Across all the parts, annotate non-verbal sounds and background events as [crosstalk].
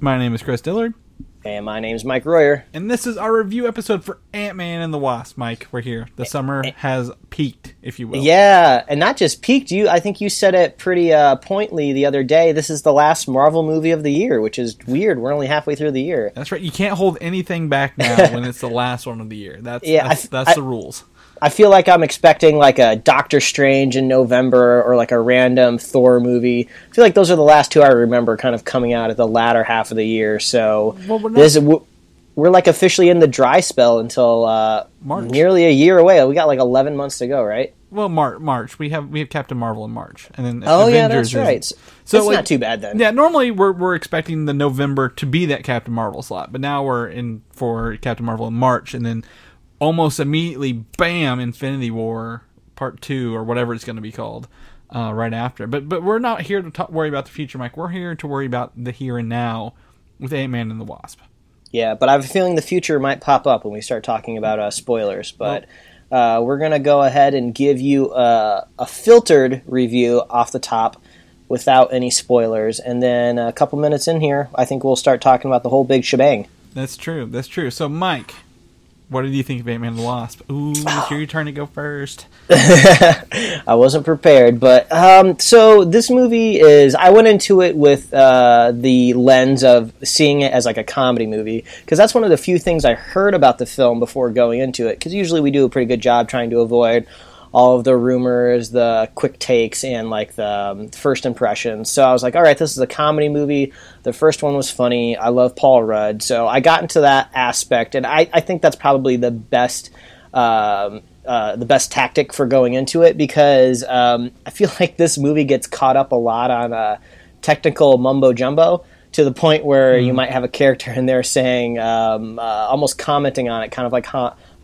My name is Chris Dillard, And my name is Mike Royer. and this is our review episode for Ant Man and the Wasp. Mike, we're here. The summer has peaked, if you will. Yeah, and not just peaked. You, I think you said it pretty uh, pointly the other day. This is the last Marvel movie of the year, which is weird. We're only halfway through the year. That's right. You can't hold anything back now [laughs] when it's the last one of the year. That's Yeah, that's, f- that's I- the rules. I feel like I'm expecting like a Doctor Strange in November or like a random Thor movie. I feel like those are the last two I remember kind of coming out at the latter half of the year. So Well, we're not- this we're like officially in the dry spell until uh, March. nearly a year away. We got like 11 months to go, right? Well, Mar- March. We have we have Captain Marvel in March, and then Oh yeah, Avengers that's is- right. So So it's like, not too bad then. Yeah, normally we're we're expecting the November to be that Captain Marvel slot, but now we're in for Captain Marvel in March, and then almost immediately, bam, Infinity War Part Two or whatever it's going to be called, uh, right after. But but we're not here to talk, worry about the future, Mike. We're here to worry about the here and now with Ant Man and the Wasp. Yeah, but I have a feeling the future might pop up when we start talking about uh, spoilers. But uh, we're going to go ahead and give you a, a filtered review off the top without any spoilers. And then a couple minutes in here, I think we'll start talking about the whole big shebang. That's true. That's true. So, Mike, what did you think of Ant Man the Wasp? Ooh, it's your turn to go first. [laughs] I wasn't prepared, but um, so this movie is. I went into it with uh, the lens of seeing it as like a comedy movie because that's one of the few things I heard about the film before going into it. Because usually we do a pretty good job trying to avoid all of the rumors, the quick takes, and like the um, first impressions. So I was like, all right, this is a comedy movie. The first one was funny. I love Paul Rudd, so I got into that aspect, and I, I think that's probably the best. Um, uh, the best tactic for going into it because um, I feel [laughs] like this movie gets caught up a lot on uh, technical mumbo jumbo to the point where you might have a character in there saying, um, uh, almost commenting on it, kind of like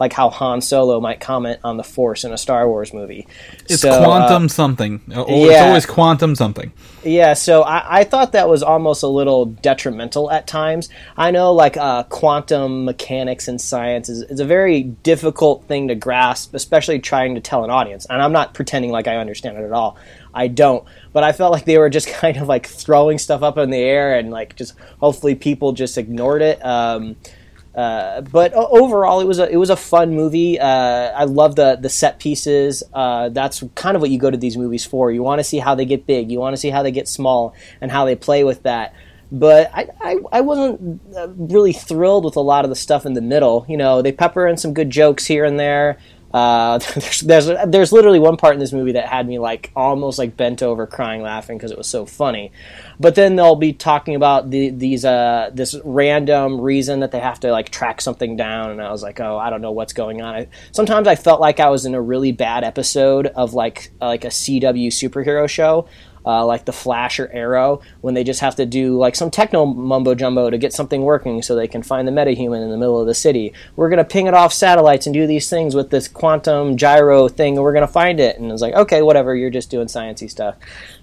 like how Han Solo might comment on the Force in a Star Wars movie. It's So, uh, quantum something. Oh, It's yeah. always quantum something. Yeah, so I, I thought that was almost a little detrimental at times. I know, like, uh, quantum mechanics and science is, is a very difficult thing to grasp, especially trying to tell an audience. And I'm not pretending like I understand it at all. I don't. But I felt like they were just [laughs] kind of like throwing stuff up in the air and, like, just hopefully people just ignored it. Um, uh, but overall, it was a it was a fun movie. Uh, I love the the set pieces. Uh, that's kind of what you go to these movies for. You want to see how they get big. You want to see how they get small and how they play with that. But I, I, I wasn't uh, really thrilled with a lot of the stuff in the middle. You know, they pepper in some good jokes here and there. Uh, [laughs] there's, there's there's literally one part in this movie that had me like almost like bent over crying laughing because it was so funny. But then they'll be talking about the, these uh, this random reason that they have to like track something down, and I was like, oh, I don't know what's going on. I, sometimes I felt like I was in a really bad episode of like uh, like a CW superhero show. Uh, like the Flash or Arrow, when they just have to do like some techno mumbo jumbo to get something working, so they can find the metahuman in the middle of the city. We're gonna ping it off satellites and do these things with this quantum gyro thing, and we're gonna find it. And it's like, okay, whatever, you're just doing sciencey stuff.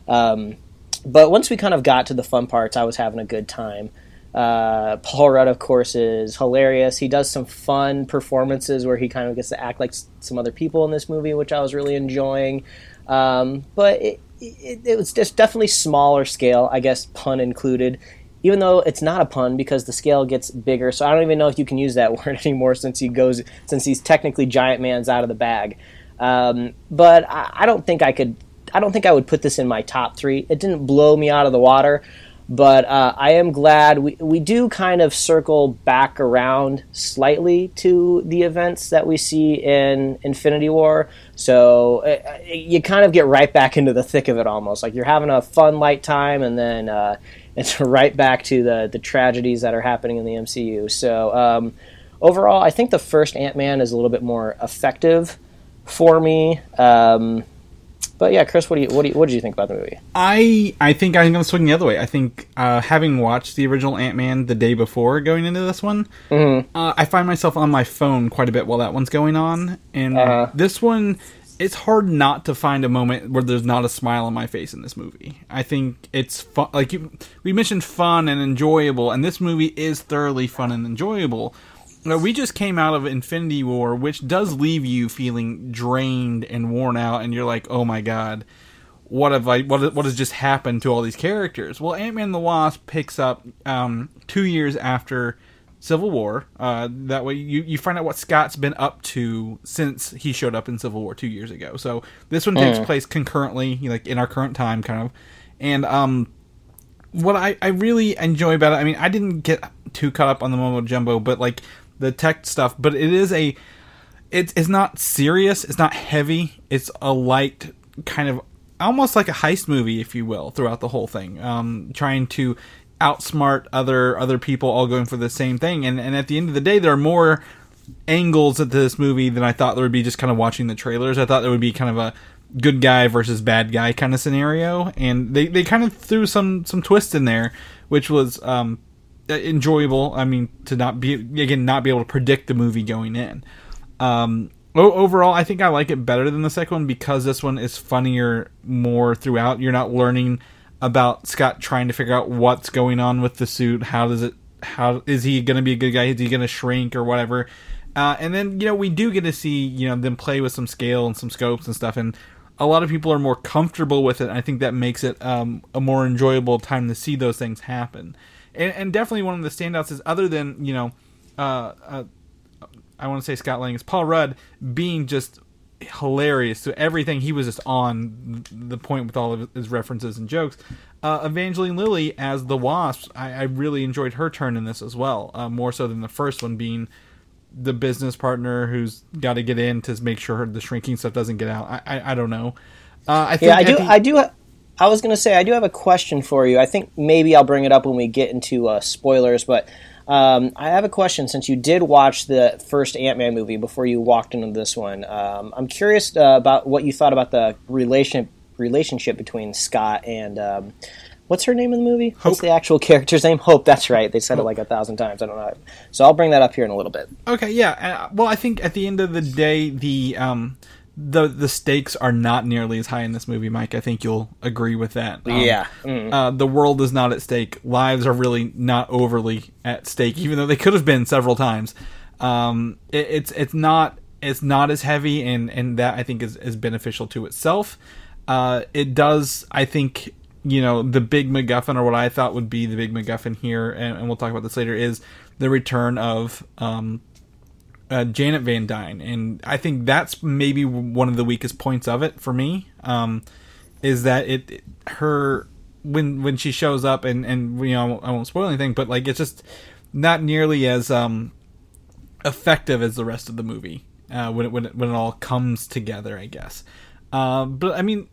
Um, but once we kind of got to the fun parts, I was having a good time. Uh, Paul Rudd, of course, is hilarious. He does some fun performances where he kind of gets to act like s- some other people in this movie, which I was really enjoying. Um, but it, it, it was just definitely smaller scale, I guess, pun included. Even though it's not a pun because the scale gets bigger, so I don't even know if you can use that [laughs] word anymore since he goes since he's technically giant man's out of the bag. Um, but I, I don't think I could. I don't think I would put this in my top three. It didn't blow me out of the water, but uh, I am glad we we do kind of circle back around slightly to the events that we see in Infinity War. So uh, you kind of get right back into the thick of it, almost like you're having a fun light time, and then uh, [laughs] it's right back to the the tragedies that are happening in the MCU. So um, overall, I think the first Ant Man is a little bit more effective for me. Um, But yeah, Chris, what do you what do you, what did you think about the movie? I I think I'm going to swing the other way. I think uh, having watched the original Ant Man the day before going into this one, uh, I find myself on my phone quite a bit while that one's going on, and Uh-huh. this one. It's hard not to find a moment where there's not a smile on my face in this movie. I think it's fun. Like you, we mentioned, fun and enjoyable, and this movie is thoroughly fun and enjoyable. Now, we just came out of Infinity War, which does leave you feeling drained and worn out, and you're like, "Oh my god, what have I? What what has just happened to all these characters?" Well, Ant Man the Wasp picks up um, two years after Civil War. Uh, that way, you you find out what Scott's been up to since he showed up in Civil War two years ago. So this one takes place concurrently, like in our current time, kind of, and um what I, I really enjoy about it, I mean, I didn't get too caught up on the mumbo jumbo, but like the tech stuff, but it is a, it's, it's not serious, it's not heavy, it's a light kind of almost like a heist movie, if you will, throughout the whole thing, um, trying to outsmart other other people all going for the same thing, and and at the end of the day, there are more angles at this movie than I thought there would be just kind of watching the trailers. I thought there would be kind of a good guy versus bad guy kind of scenario, and they, they kind of threw some some twists in there, which was um, enjoyable. I mean, to not be again not be able to predict the movie going in. Um, overall, I think I like it better than the second one because this one is funnier more throughout. You're not learning about Scott trying to figure out what's going on with the suit. How does it? How is he going to be a good guy? Is he going to shrink or whatever? Uh, and then you know we do get to see you know them play with some scale and some scopes and stuff, and a lot of people are more comfortable with it. I think that makes it um, a more enjoyable time to see those things happen. And, and definitely one of the standouts is other than you know, uh, uh, I want to say Scott Lang is Paul Rudd being just hilarious. to everything he was just on the point with all of his references and jokes. Uh, Evangeline Lilly as the Wasp, I, I really enjoyed her turn in this as well, uh, more so than the first one being the business partner who's got to get in to make sure the shrinking stuff doesn't get out. I I, I don't know. Uh, I think Yeah, I do. the- I do. I was going to say I do have a question for you. I think maybe I'll bring it up when we get into uh, spoilers, but um, I have a question since you did watch the first Ant Man movie before you walked into this one. Um, I'm curious uh, about what you thought about the relation relationship between Scott and. Um, What's her name in the movie? Hope. What's the actual character's name? Hope. That's right. They said it like a thousand times. I don't know. So I'll bring that up here in a little bit. Okay, yeah. Uh, well, I think at the end of the day, the um, the the stakes are not nearly as high in this movie, Mike. I think you'll agree with that. Um, Yeah. Mm. Uh, the world is not at stake. Lives are really not overly at stake, even though they could have been several times. Um, it, it's it's not it's not as heavy, and and that I think is is beneficial to itself. Uh, it does, I think, you know, the big MacGuffin, or what I thought would be the big MacGuffin here, and, and we'll talk about this later, is the return of um, uh, Janet Van Dyne, and I think that's maybe one of the weakest points of it for me. Um, is that it, it- her when when she shows up and and you know I won't spoil anything, but like it's just not nearly as um effective as the rest of the movie uh, when it, when it, when it all comes together, I guess. Uh, but I mean,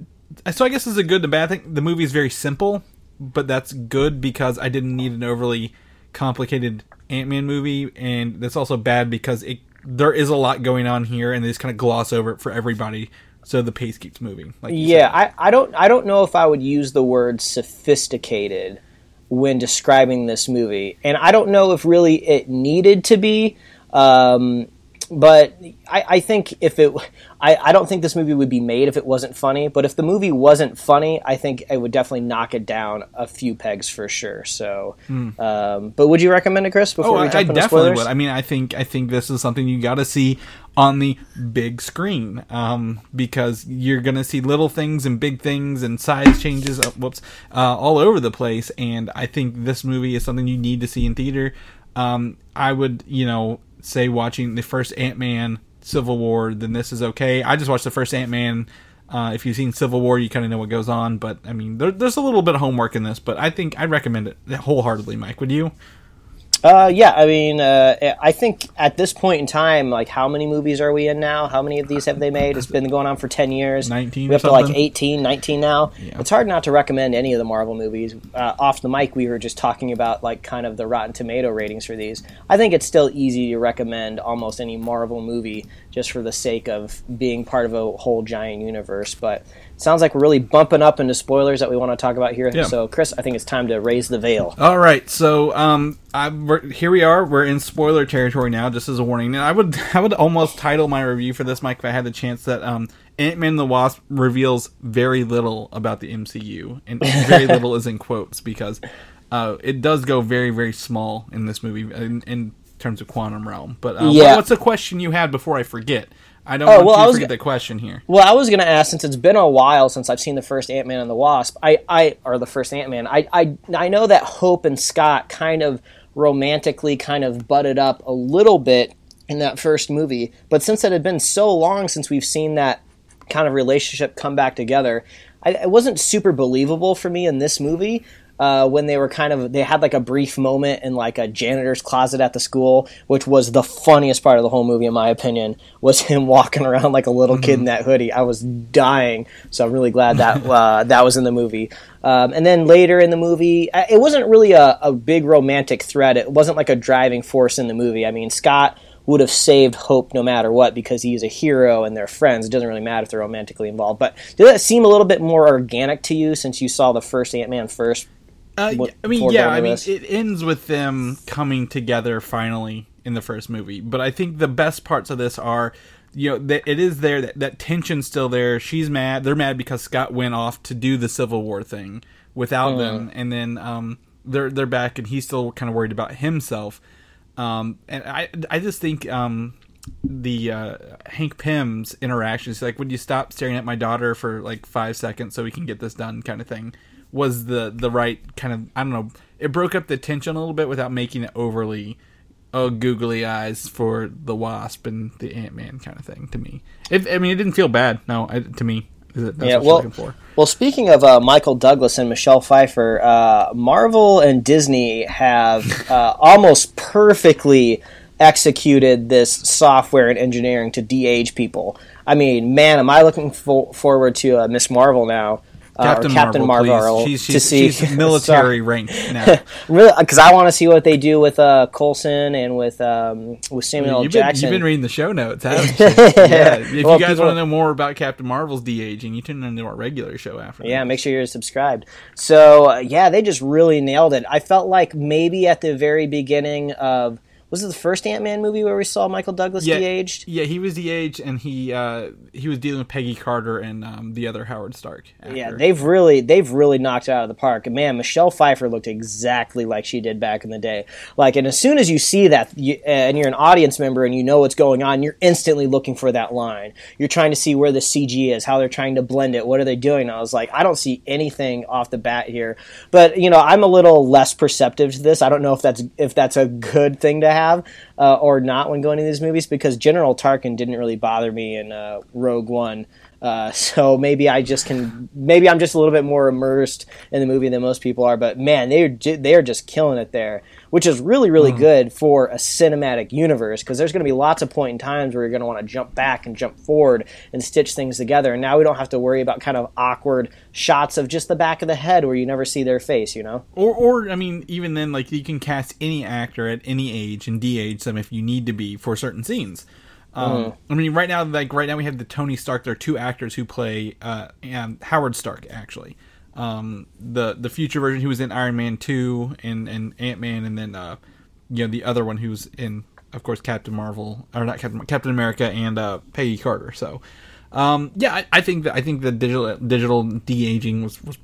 so I guess it's a good and bad thing. The movie is very simple, but that's good because I didn't need an overly complicated Ant Man movie, and that's also bad because it there is a lot going on here, and they just kind of gloss over it for everybody, so the pace keeps moving. Like Yeah, said. I, I don't I don't know if I would use the word sophisticated when describing this movie, and I don't know if really it needed to be. Um, but I, I think if it, I, I don't think this movie would be made if it wasn't funny. But if the movie wasn't funny, I think it would definitely knock it down a few pegs for sure. So, um, but would you recommend it, Chris? Before. Oh, we I, I into definitely spoilers? would. I mean, I think I think this is something you got to see on the big screen um, because you're going to see little things and big things and size changes. Uh, whoops, uh, all over the place. And I think this movie is something you need to see in theater. Um, I would, you know, say watching the first Ant Man Civil War, then this is okay. I just watched the first Ant Man. Uh, if you've seen Civil War, you kind of know what goes on. But I mean, there, there's a little bit of homework in this. But I think I'd recommend it wholeheartedly. Mike, would you? Uh, yeah, I mean, uh, I think at this point in time, like, how many movies are we in now? How many of these have they made? It's been going on for 10 years. 19 We have to like something? 18, 19 now. Yeah. It's hard not to recommend any of the Marvel movies. Uh, off the mic, we were just talking about, like, kind of the Rotten Tomato ratings for these. I think it's still easy to recommend almost any Marvel movie just for the sake of being part of a whole giant universe. But sounds like we're really bumping up into spoilers that we want to talk about here. Yeah. So, Chris, I think it's time to raise the veil. All right, so um, I, we're, here we are. We're in spoiler territory now. Just as a warning, and I would [laughs] I would almost title my review for this, Mike, if I had the chance. That um, Ant Man the Wasp reveals very little about the MCU, and very [laughs] little is in quotes because uh, it does go very very small in this movie in, in terms of quantum realm. But uh, Yeah. what- what's the question you had before I forget? I don't Oh, well, I was the question here. Well, I was going to ask since it's been a while since I've seen the first Ant Man and the Wasp. I, I or the first Ant Man. I, I, I know that Hope and Scott kind of romantically kind of butted up a little bit in that first movie, but since it had been so long since we've seen that kind of relationship come back together, I, it wasn't super believable for me in this movie. Uh, when they were kind of they had like a brief moment in like a janitor's closet at the school which was the funniest part of the whole movie in my opinion was [laughs] him walking around like a little kid in that hoodie i was dying so i'm really glad that [laughs] uh, that was in the movie um, and then later in the movie uh, it wasn't really a, a big romantic thread it wasn't like a driving force in the movie i mean scott would have saved Hope no matter what because he's a hero and they're friends. It doesn't really matter if they're romantically involved. But did that seem a little bit more organic to you since you saw the first Ant Man first? Uh, what- I mean, yeah, I mean, it ends with them coming together finally in the first movie. But I think the best parts of this are, you know, that it is there. That, that tension's still there. She's mad. They're mad because Scott went off to do the Civil War thing without Mm. them, and then um, they're they're back, and he's still kind of worried about himself. Um, and I I just think um, the uh, Hank Pym's interactions, like, would you stop staring at my daughter for like five seconds so we can get this done, kind of thing, was the the right kind of I don't know. It broke up the tension a little bit without making it overly oh googly eyes for the wasp and the Ant Man kind of thing to me. It, I mean, it didn't feel bad. No, I, to me, that's Yeah, well- for. Well, speaking of uh, Michael Douglas and Michelle Pfeiffer, uh, Marvel and Disney have uh, [laughs] almost perfectly executed this software and engineering to de-age people. I mean, man, am I looking fo- forward to uh, Miss Marvel now? Uh, Captain, or Captain Marvel, Marvel, please. She's, to see she's military [laughs] rank [laughs] now. really because I want to see what they do with uh, Coulson and with um, with Samuel You've been, Jackson. you've been reading the show notes, haven't [laughs] you? yeah. If Well, you guys people- want to know more about Captain Marvel's de aging, you tune into our regular show after. that. Yeah, make sure you're subscribed. So uh, yeah, they just really nailed it. I felt like maybe at the very beginning of was it the first Ant Man movie where we saw Michael Douglas Yeah, de-aged? yeah, he was the age, and he uh, he was dealing with Peggy Carter and um, the other Howard Stark. Actor. Yeah, they've really they've really knocked it out of the park. And man, Michelle Pfeiffer looked exactly like she did back in the day. Like, and as soon as you see that, you, and you're an audience member and you know what's going on, you're instantly looking for that line. You're trying to see where the CG is, how they're trying to blend it, what are they doing. I was like, I don't see anything off the bat here. But you know, I'm a little less perceptive to this. I don't know if that's if that's a good thing to have uh, or not when going to these movies because General Tarkin didn't really bother me in uh, Rogue One. Uh, [laughs] so maybe I just can maybe I'm just a little bit more immersed in the movie than most people are. But man, they're they're just killing it there, which is really really good for a cinematic universe because there's going to be lots of point in times where you're going to want to jump back and jump forward and stitch things together. And now we don't have to worry about kind of awkward shots of just the back of the head where you never see their face. You know? Or, or I mean, even then, like you can cast any actor at any age and de-age them if you need to be for certain scenes. Um, I mean, right now, like right now, we have the Tony Stark. There are two actors who play uh, and Howard Stark actually. Um, the the future version who was in Iron Man two and and Ant Man, and then uh, you know the other one who's in, of course, Captain Marvel or not Captain Captain America and uh, Peggy Carter. So, um, yeah, I, I think that I think the digital digital de aging was, was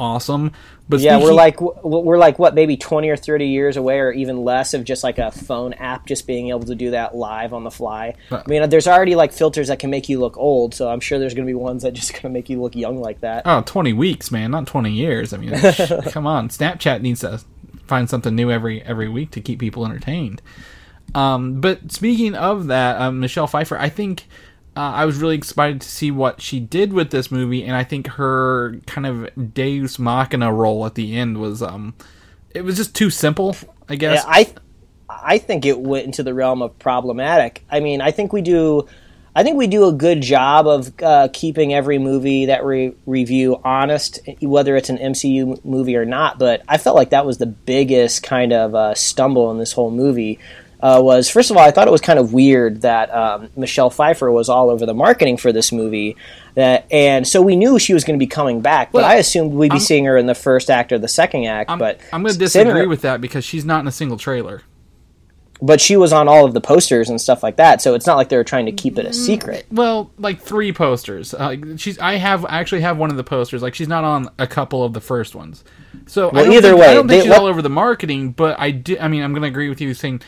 awesome. But Yeah, we're like we're like what maybe twenty or thirty years away, or even less, of just like a phone app just being able to do that live on the fly. I mean, there's already like filters that can make you look old, so I'm sure there's going to be ones that just [laughs] going to make you look young like that. Oh, 20 weeks, man, not 20 years. I mean, [laughs] come on. Snapchat needs to find something new every every week to keep people entertained. Um, but speaking of that, um, Michelle Pfeiffer, I think uh, I was really excited to see what she did with this movie, and I think her kind of Deus Machina role at the end was um, it was just too simple. I guess. Yeah, I I think it went into the realm of problematic. I mean, I think we do. I think we do a good job of uh, keeping every movie that we review honest, whether it's an MCU movie or not. But I felt like that was the biggest kind of uh, stumble in this whole movie. Uh, was first of all, I thought it was kind of weird that um, Michelle Pfeiffer was all over the marketing for this movie. That and so we knew she was going to be coming back, but Well, I assumed we'd be I'm- seeing her in the first act or the second act. I'm, but I'm going to disagree with that because she's not in a single trailer. But she was on all of the posters and stuff like that, so it's not like they were trying to keep it a secret. Well, like three posters. Uh, she's. I have I actually have one of the posters. Like she's not on a couple of the first ones. So Well, either think, way, I don't think they she's let- all over the marketing. But I do. I mean, I'm going to agree with you saying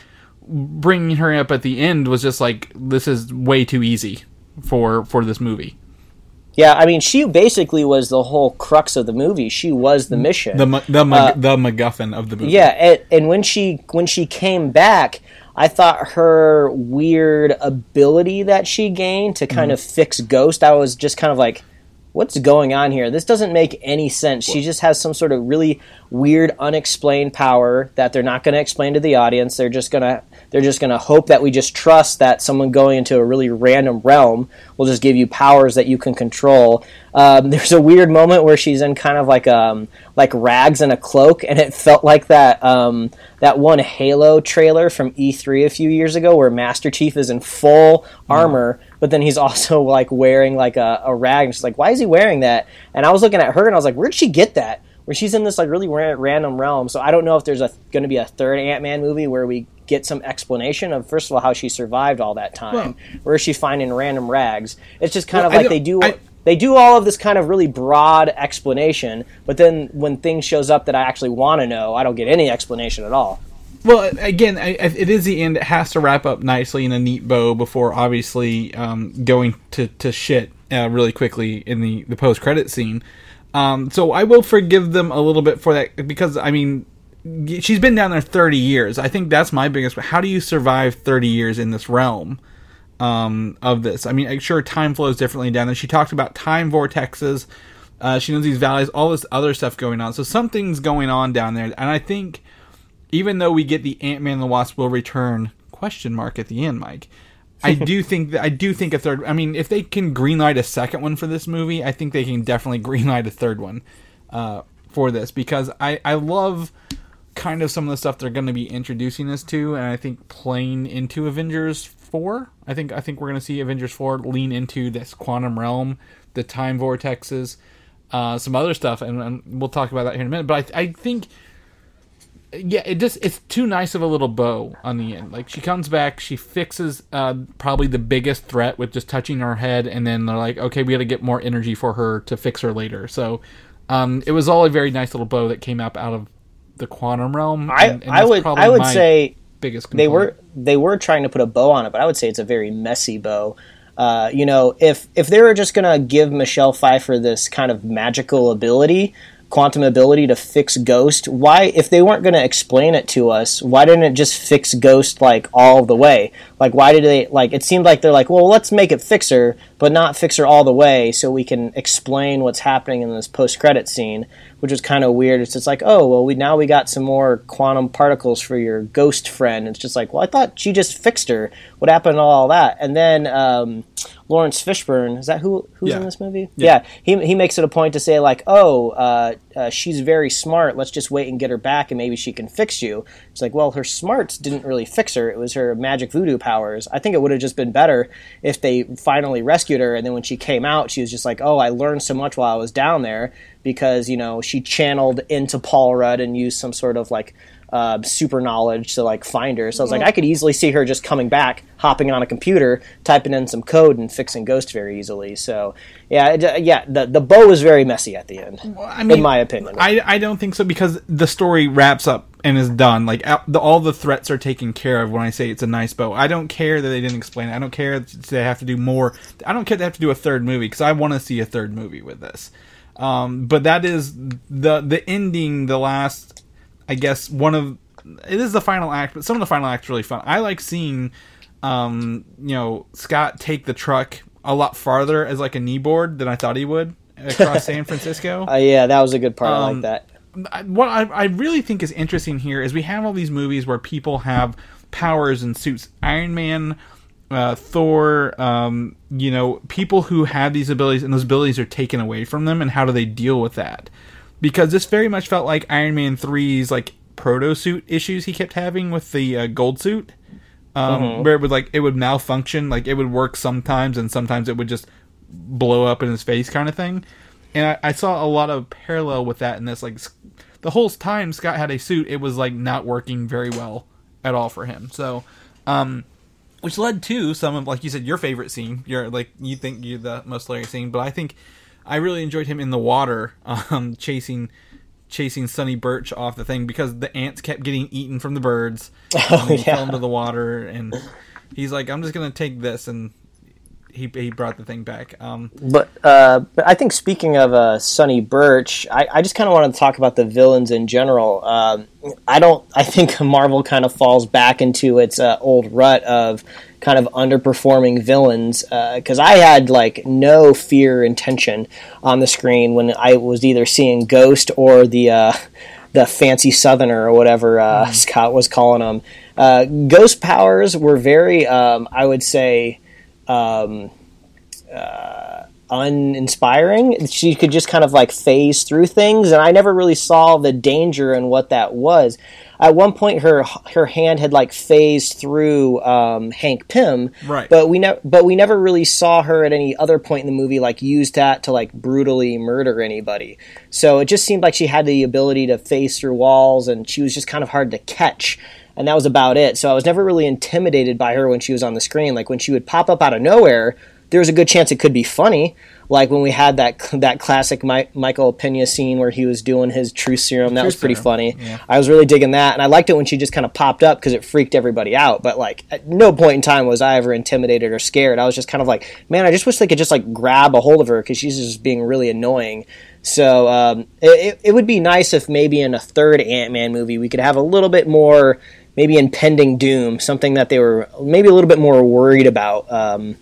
bringing her up at the end was just like this is way too easy for for this movie. Yeah, I mean, she basically was the whole crux of the movie. She was the mission. The mu- the mu- uh, the MacGuffin of the movie. Yeah, and, and when she when she came back, I thought her weird ability that she gained to kind mm-hmm. of fix Ghost, I was just kind of like, what's going on here? This doesn't make any sense. She just has some sort of really weird, unexplained power that they're not going to explain to the audience. They're just gonna they're just gonna hope that we just trust that someone going into a really random realm will just give you powers that you can control. Um, [laughs] there's a weird moment where she's in kind of like um like rags and a cloak, and it felt like that um that one Halo trailer from E3 a few years ago where Master Chief is in full armor, but then he's [laughs] also like wearing like a, a rag. And she's like, why is he wearing that? And I was looking at her and I was like, where'd she get that? Where she's in this like really random realm. So I don't know if there's a going to be a third Ant Man movie where we get some explanation of first of all how she survived all that time. Well- where is she finding random rags? It's just kind Well, of like they do. I- they do all of this kind of really broad explanation, but then when things shows up that I actually want to know, I don't get any explanation at all. Well, again, I, it is the end. It has to wrap up nicely in a neat bow before obviously um, going to, to shit uh, really quickly in the, the post credit scene. Um, so I will forgive them a little bit for that because I mean she's been down there 30 years. I think that's my biggest. How do you survive 30 years in this realm? um, of this. I mean, I'm sure time flows differently down there. She talked about time vortexes. Uh, she knows these valleys, all this other stuff going on. So something's going on down there, and I think even though we get the Ant Man and the Wasp will return question mark at the end, Mike. I [laughs] do think that I do think a third. I mean, if they can greenlight a second one for this movie, I think they can definitely [laughs] greenlight a third one uh, for this because I I love kind of some of the stuff they're going to be introducing us to, and I think playing into Avengers four. I think I think we're going to see Avengers four lean into this quantum realm, the time vortexes, uh, some other stuff, and, and we'll talk about that here in a minute. But I, I think, yeah, it just it's too nice of a little bow on the end. Like she comes back, she fixes uh, probably the biggest threat with just touching her head, and then they're like, okay, we got to get more energy for her to fix her later. So. Um, it was all a very nice little bow that came up out of the quantum realm. I and- and I would I would say biggest. they were they were trying to put a bow on it, but I would say it's a very messy bow. Uh, you know, if if they were just gonna give Michelle Pfeiffer this kind of magical ability, quantum ability to fix Ghost, why if they weren't gonna explain it to us, why didn't it just fix Ghost like all the way? Like why did they like it seemed like they're like, well let's make it fixer, but not fixer all the way so we can explain what's happening in this post credit scene which was kind of weird. It's just like, oh, well, we now we got some more quantum particles for your ghost friend. It's just like, well, I thought she just fixed her. What happened to all that? And then um, Lawrence Fishburne is that who who's Yeah. in this movie? Yeah. he he makes it a point to say like, oh, uh, uh, she's very smart. Let's just wait and get her back, and maybe she can fix you. It's like, well, her smarts didn't really fix her. It was her magic voodoo powers. I think it would have just been better if they finally rescued her, and then when she came out, she was just like, oh, I learned so much while I was down there because you know she channeled into Paul Rudd and used some sort of like uh, super knowledge to like find her. So I was like, I could easily see her just coming back, hopping on a computer, typing in some code, and fixing Ghost very easily. So yeah, it, uh, yeah, the the bow was very messy at the end, I mean, in my opinion. I, I don't think so because the story wraps up and is done. Like all the threats are taken care of when I say it's a nice bow. I don't care that they didn't explain it. I don't care that they have to do more. I don't care they have to do a third movie because I want to see a third movie with this. Um, but that is the the ending. The last, I guess, one of it is the final act. But some of the final act's really fun. I like seeing, um, you know, Scott take the truck a lot farther as like a kneeboard than I thought he would across [laughs] San Francisco. Uh, yeah, that was a good part. I Um, like that. I- what I, I really think is interesting here is we have all these movies where people have powers and suits. Iron Man, uh, Thor, um, you know, people who have these abilities and those abilities are taken away from them, and how do they deal with that? Because this very much felt like Iron Man 3's like proto suit issues he kept having with the uh, gold suit. um, where it would like it would malfunction, like it would work sometimes, and sometimes it would just blow up in his face, kind of thing. And I, I saw a lot of parallel with that in this. Like the whole time Scott had a suit, it was like not working very well at all for him. So, um, which led to some of like you said your favorite scene. You're like you think you're the most hilarious scene, but I think I really enjoyed him in the water, um, chasing chasing Sonny Burch off the thing because the ants kept getting eaten from the birds. [laughs] Oh, and he yeah. fell into the water, and he's like, "I'm just gonna take this," and he he brought the thing back. Um, But uh, but I think speaking of uh, Sonny Burch, I, I just kind of wanted to talk about the villains in general. Um, I don't. I think [laughs] Marvel kind of falls back into its uh, old rut of kind of underperforming villains because I had like no fear and tension on the screen when I was either seeing Ghost or the. Uh, the fancy southerner or whatever uh, Scott was calling them. Uh, ghost powers were very, um, I would say, um, uh, uninspiring. She could just kind of like phase through things, and I never really saw the danger in what that was. At one point, her her hand had like phased through um, Hank Pym, Right. But we never, but we never really saw her at any other point in the movie like use that to like brutally murder anybody. So it just seemed like she had the ability to phase through walls, and she was just kind of hard to catch and that was about it. So I was never really intimidated by her when she was on the screen. Like when she would pop up out of nowhere, there was a good chance it could be funny. Like when we had that [laughs] that classic Mi- Michael Pena scene where he was doing his truth serum, that was pretty serum, funny. yeah. I was really digging that, and I liked it when she just kind of popped up because it freaked everybody out. But like at no point in time was I ever intimidated or scared. I was just kind of like, man, I just wish they could just like grab a hold of her because she's just being really annoying. So um, it, it, it would be nice if maybe in a third Ant Man movie we could have a little bit more, maybe impending doom, something that they were maybe a little bit more worried about. Um,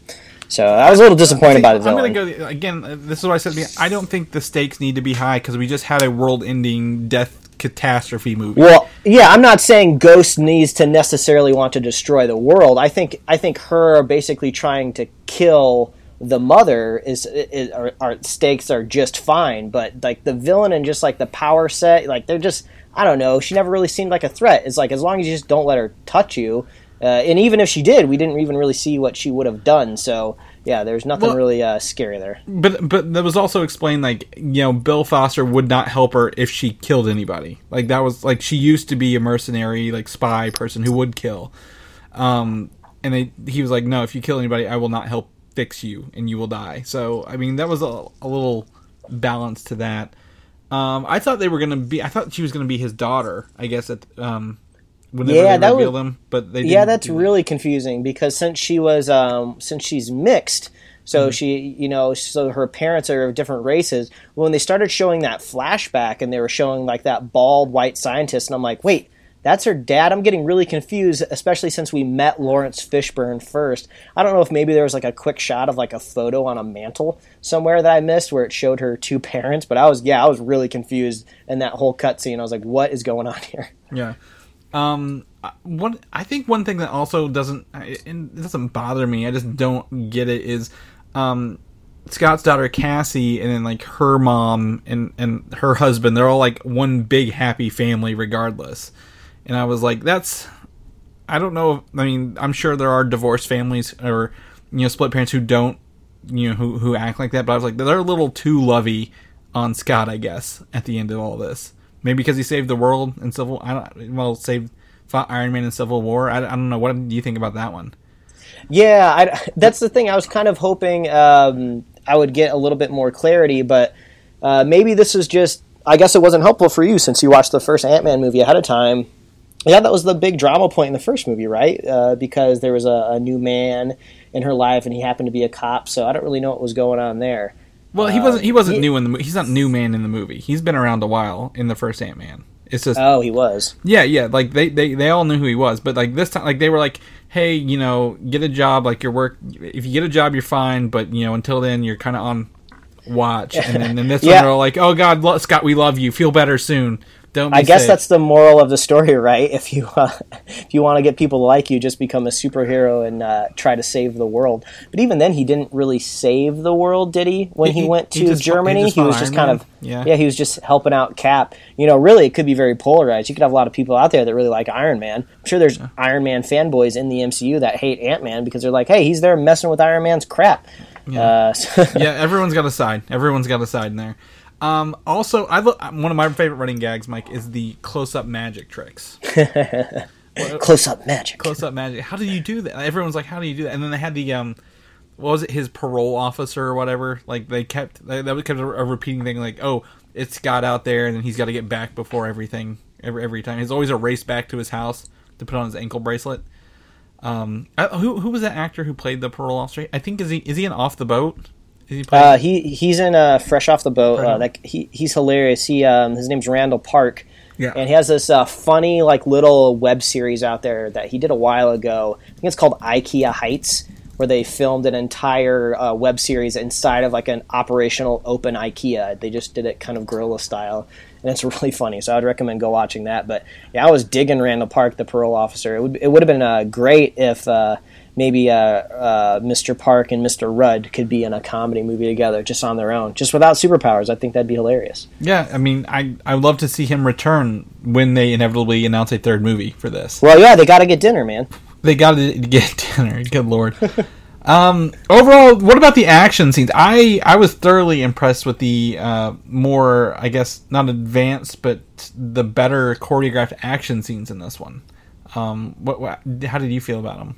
so I was a little disappointed by the I'm villain. gonna go again. uh, This is what I said. I don't think the stakes need to be high because we just had a world-ending death catastrophe movie. Well, yeah, I'm not saying Ghost needs to necessarily want to destroy the world. I think I think her basically trying to kill the mother is, is stakes are just fine, but like the villain and just like the power set, like they're just I don't know. She never really seemed like a threat. It's like as long as you just don't let her touch you, uh, and even if she did, we didn't even really see what she would have done. So yeah, there's nothing Well- really uh, scary there. But but that was also explained like you know Bill Foster would not help her if she killed anybody. Like that was like she used to be a mercenary like spy person who would kill. Um and they he was like no if you kill anybody I will not help fix you and you will die. So I mean that was a, a little balance to that. Um I thought they were going to be I thought she was going to be his daughter, I guess at um Yeah, that was- revealed him, but they yeah that's do that. really confusing because since she was um, since she's mixed so Mm-hmm. she you know so her parents are of different races when they started showing that flashback and they were showing like that bald white scientist and i'm like wait that's her dad i'm getting really confused especially since we met lawrence fishburne first i don't know if maybe there was like a quick shot of like a photo on a mantle somewhere that i missed where it showed her two parents but i was yeah i was really confused in that whole cutscene i was like what is going on here Yeah. Um. One. I think one thing that also doesn't it doesn't bother me. I just don't get it. Is um. Scott's daughter Cassie, and then like her mom and and her husband. They're all like one big happy family, regardless. And I was like, that's. I don't know. I mean, I'm sure there are divorced families or you know split parents who don't you know who who act like that. But I was like, they're a little too lovey on Scott, I guess, at the end of all this. Maybe because he saved the world in Civil. I don't. Well, saved fought Iron Man in Civil War. I, I don't know. What do you think about that one? Yeah, I, that's the thing. I was kind of hoping um, I would get a little bit more clarity, but uh, maybe this is just. I guess it wasn't helpful for you since you watched the first Ant Man movie ahead of time. Yeah, that was the big drama point in the first movie, right? Uh, because there was a, a new man in her life, and he happened to be a cop. So I don't really know what was going on there. Well, he wasn't. He wasn't he- new in the. mo- He's not new man in the movie. He's been around a while in the first Ant Man. It's just Oh, he was. Yeah, yeah, like they, they they all knew who he was, but like this time, like they were like, hey, you know, get a job, like your work. If you get a job, you're fine, but you know, until then, you're kind of on watch. And then in this Yeah. one, they're all like, oh God, Scott, we love you. Feel better soon. Don't. I guess safe. that's the moral of the story, [laughs] right? If you uh, if you want to get people to like you, just become a superhero and uh, try to save the world. But even then, he didn't really save the world, did he? When he, He- went he to just fought- he Germany, he, was just Iron kind Man. of Yeah. he was just helping out Cap. You know, really, it could be very polarized. You could have a lot of people out there that really like Iron Man. I'm sure there's Iron Man fanboys in the MCU that hate Ant Man because they're like, hey, he's there messing with Iron Man's crap. Uh, [laughs] so- yeah, everyone's got a side. Everyone's got a side in there. Um, also, I lo- one of my favorite running gags, Mike, is the close-up magic tricks. [laughs] close up magic. Close-up magic. How do you do that? Everyone's like, "How do you do that?" And then they had the um, what was it? His parole officer or whatever. Like they kept they, that was kept a, a repeating thing. Like, oh, it's got out there, and then he's got to get back before everything. Every every time, he's always a race back to his house to put on his ankle bracelet. Um, I, who who was that actor who played the parole officer? I think is he is he in Off the Boat? He? Uh, he he's in uh, Fresh Off the Boat. Uh, that he he's hilarious. He um, his name's Randall Park. Yeah. And he has this uh, funny like little web series out there that he did a while ago. I think it's called IKEA Heights, where they filmed an entire uh, web series inside of like an operational open IKEA. They just did it kind of guerrilla style, and it's [laughs] really funny. So I'd recommend go watching that. But yeah, I was digging Randall Park, the parole officer. It would it would have been uh, great if. Maybe uh, uh, Mr. Park and Mr. Rudd could be in a comedy movie together, just on their own, just without superpowers. I think that'd be hilarious. Yeah, I mean, I I would love to see him return when they inevitably announce a third movie for this. Well, yeah, they got to get dinner, man. They got to [laughs] get dinner. Good lord. um, overall, what about the action scenes? I I was thoroughly impressed with the uh, more, I guess, not advanced, but the better choreographed action scenes in this one. Um, what, what how did you feel about them?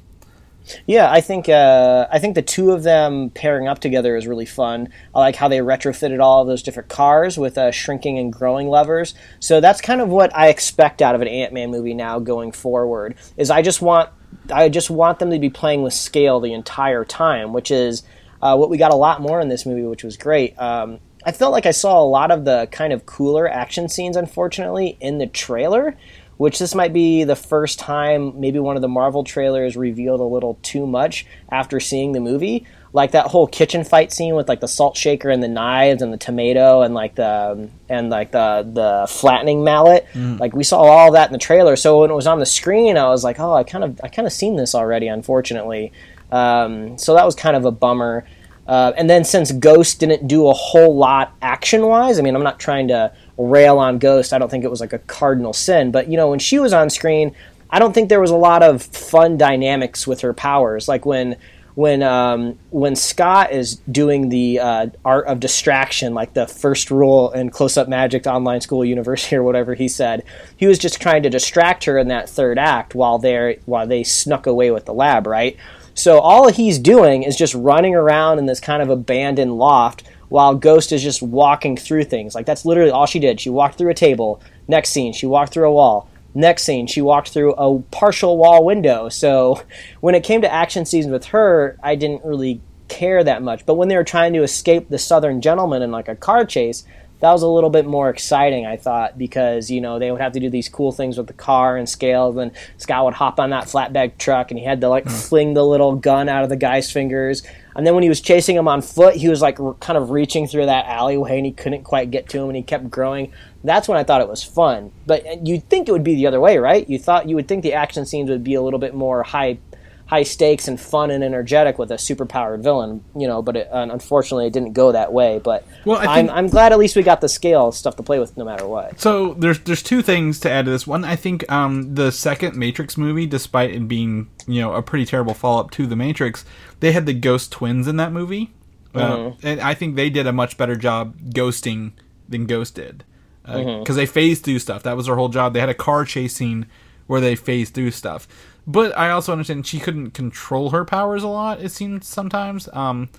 Yeah, I think uh, I think the two of them pairing up together is really fun. I like how they retrofitted all of those different cars with uh, shrinking and growing levers. So that's kind of what I expect out of an Ant Man movie now going forward. Is I just want I just want them to be playing with scale the entire time, which is uh, what we got a lot more in this movie, which was great. Um, I felt like I saw a lot of the kind of cooler action scenes, unfortunately, in the trailer which this might be the first time maybe one of the Marvel trailers revealed a little too much after seeing the movie. Like that whole kitchen fight scene with like the salt shaker and the knives and the tomato and like the and like the the flattening mallet. Like we saw all that in the trailer. So when it was on the screen, I was like, oh, I kind of I kind of seen this already. Unfortunately, um, so that was kind of a bummer. Uh, and then since Ghost didn't do a whole lot action wise, I mean, I'm not trying to rail on Ghost. I don't think it was like a cardinal sin, but you know, when she was on screen, I don't think there was a lot of fun dynamics with her powers. Like when when um, when Scott is doing the uh, art of distraction, like the first rule in Close Up Magic Online School University [laughs] or whatever he said, he was just trying to distract her in that third act while they while they snuck away with the lab, right? So all he's doing is just running around in this kind of abandoned loft while Ghost is just walking through things. Like that's literally all she did. She walked through a table. Next scene, she walked through a wall. Next scene, she walked through a partial wall window. So [laughs] when it came to action scenes with her, I didn't really care that much. But when they were trying to escape the Southern gentleman in like a car chase, that was a little bit more exciting, I thought, because you know they would have to do these cool things with the car and scales, and Scott would hop on that flatbed truck, and he had to like hmm. fling the little gun out of the guy's fingers, and then when he was chasing him on foot, he was like r- kind of reaching through that alleyway, and he couldn't quite get to him, and he kept growing. That's when I thought it was fun. But you'd think it would be the other way, right? You thought you would think the action scenes would be a little bit more high high stakes and fun and energetic with a superpowered villain, you know. But it, uh, unfortunately, it didn't go that way. But Well, I I'm, I'm glad at least we got the scale stuff to play with, no matter what. So there's there's two things to add to this. One, I think um, the second Matrix movie, despite it being you know a pretty terrible follow up to the Matrix, they had the Ghost twins in that movie, uh, and I think they did a much better job ghosting than Ghost did because they phased through stuff. That was their whole job. They had a car chase scene where they phased through stuff. But I also understand she couldn't control her powers a lot. It seems sometimes. Um,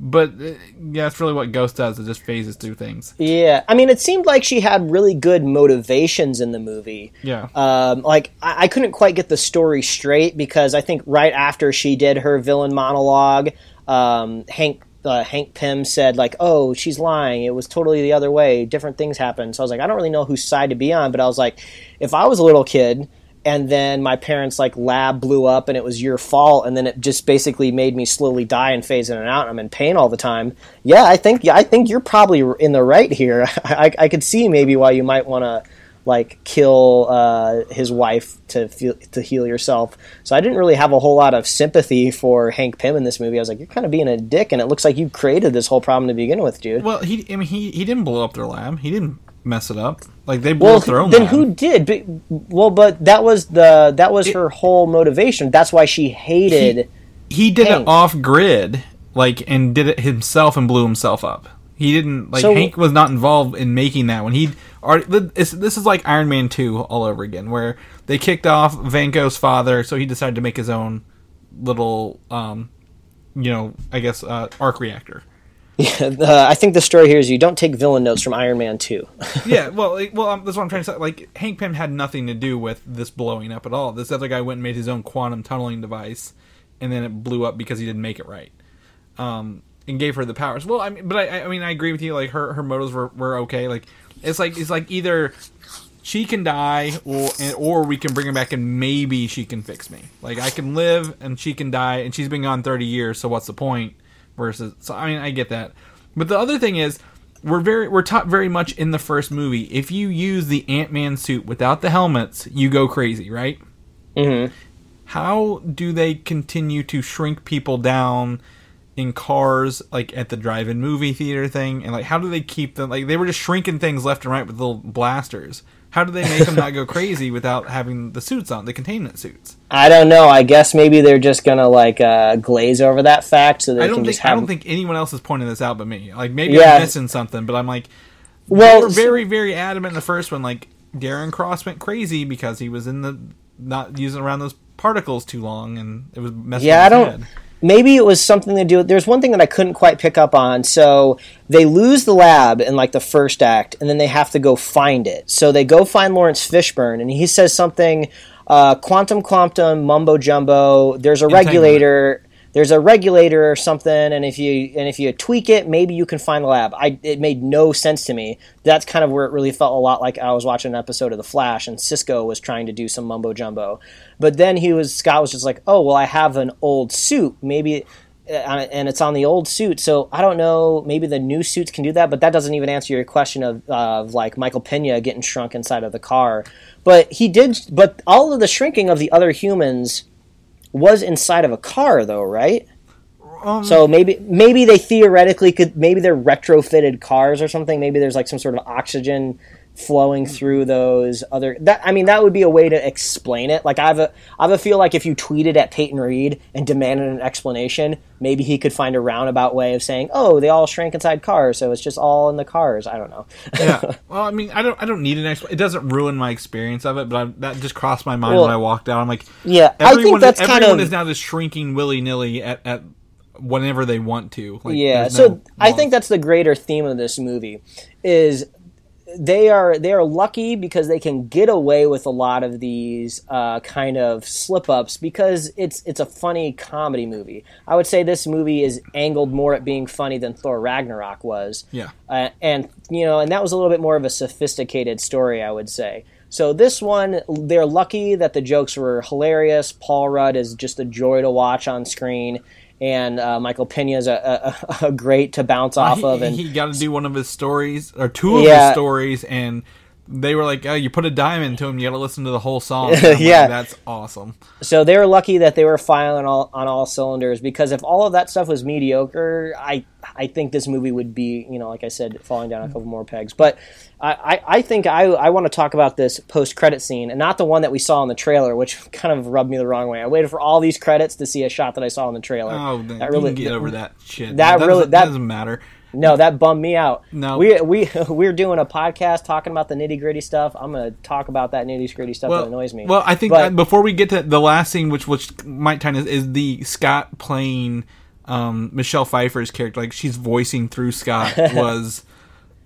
but uh, yeah, that's really what Ghost does. It just phases through things. Yeah, I mean, it seemed like she had really good motivations in the movie. Yeah. Um, like I, I couldn't quite get the story straight because I think right after she did her villain monologue, um, Hank uh, Hank Pym said like, "Oh, she's lying. It was totally the other way. Different things happened." So I was like, I don't really know whose side to be on, but I was like, if I was a little kid and then my parents like lab blew up and it was your fault and then it just basically made me slowly die and phase in and out and i'm in pain all the time yeah i think yeah i think you're probably in the right here [laughs] i, I could see maybe why you might want to like kill uh, his wife to feel to heal yourself. So I didn't really have a whole lot of sympathy for Hank Pym in this movie. I was like, you're kind of being a dick, and it looks like you created this whole problem to begin with, dude. Well, he I mean he he didn't blow up their lab. He didn't mess it up. Like they blew Well, their own then who did? But, well, but that was the that was her whole motivation. That's why she hated. he did Hank. it off grid, like, and did it himself and blew himself up. He didn't like So- Hank was not involved in making that one. he already. This, this is like Iron Man two all over again, where they kicked off Vanko's father, so he decided to make his own little, um, you know, I guess uh, arc reactor. Uh, I think the story here is you don't take villain notes from Iron Man two. [laughs] yeah, well, like, well, um, that's what I'm trying to say. Like, Hank Pym had nothing to do with this blowing up at all. This other guy went and made his own quantum tunneling device, and then it blew up because he didn't make it right, um, and gave her the powers. Well, I mean, but I, I mean, I agree with you. Like, her her motives were, were okay. Like, it's like it's like either she can die, or or we can bring her back, and maybe she can fix me. Like, I can live, and she can die, and she's been gone 30 years. So what's the point? Versus, so I mean, I get that. But the other thing is, we're very we're taught very much in the first movie. If you use the Ant Man suit without the helmets, you go crazy, right? Mhm. How do they continue to shrink people down in cars, like at the drive-in movie theater thing, and like how do they keep them? Like they were just shrinking things left and right with little blasters. How do they make them not go [laughs] crazy without having the suits on, the containment suits? I don't know. I guess maybe they're just gonna like uh, glaze over that fact so they I don't just think I have. don't think anyone else is pointing this out but me. Like maybe Yeah. I'm missing something, but I'm like, Well, they were very very adamant in the first one. Like Darren Cross went crazy because he was in the not using around those particles too long, and it was messing. Yeah, I his don't. head. Maybe it was something to do. with... There's one thing that I couldn't quite pick up on. So they lose the lab in like the first act, and then they have to go find it. So they go find Laurence Fishburne, and he says something, uh, quantum, quantum, mumbo jumbo. There's a regulator. There's a regulator or something, and if you and if you tweak it, maybe you can find the lab. I it made no sense to me. That's kind of where it really felt a lot like I was watching an episode of The Flash, and Cisco was trying to do some mumbo jumbo. But then he was Scott was just like, oh well, I have an old suit, maybe, uh, and it's on the old suit. So I don't know, maybe the new suits can do that, but that doesn't even answer your question of of like Michael Pena getting shrunk inside of the car. But he did, but all of the shrinking of the other humans was inside of a car, though, right? Um, So maybe maybe they theoretically could maybe they're retrofitted cars or something. Maybe there's like some sort of oxygen flowing through those other that I mean that would be a way to explain it. Like I have a I have a feel like if you tweeted at Peyton Reed and demanded an explanation, maybe he could find a roundabout way of saying, "Oh, they all shrank inside cars, so it's just all in the cars." I don't know. yeah. [laughs] Well, I mean, I don't. I don't need an explanation. It doesn't ruin my experience of it, but I, that just crossed my mind Well, when I walked out. I'm like, Yeah, I think everyone, that's kind everyone of is now just shrinking willy nilly at, at whenever they want to. Like, yeah there's so no i think that's the greater theme of this movie is they are they are lucky because they can get away with a lot of these uh, kind of slip ups because it's it's a funny comedy movie. I would say this movie is angled more at being funny than Thor Ragnarok was. Yeah. uh, and you know, and that was a little bit more of a sophisticated story, I would say. So this one, they're lucky that the jokes were hilarious. Paul Rudd is just a joy to watch on screen, and uh, Michael Pena is a, a, a great to bounce off he, [laughs] of. And he got to do one of his stories or two of Yeah. his stories, and they were like, "Oh, you put a diamond to him. You got to listen to the whole song." I'm [laughs] like, Yeah. that's awesome. So they were lucky that they were firing all on all cylinders because if all of that stuff was mediocre, I I think this movie would be you know like I said falling down a couple more pegs. But I I, I think I I want to talk about this post credit scene and not the one that we saw in the trailer, which [laughs] kind of rubbed me the wrong way. I waited for all these credits to see a shot that I saw in the trailer. Oh, then that you really get over that shit. that doesn't- really- that- doesn't matter. No, that bummed me out. No. we we [laughs] we're doing a podcast talking about the nitty gritty stuff. I'm gonna talk about that nitty gritty stuff that annoys me. Well, I think But- that before we get to the last scene, which which might tie is, is the Scott playing um, Michelle Pfeiffer's character, like she's voicing through Scott, [laughs] was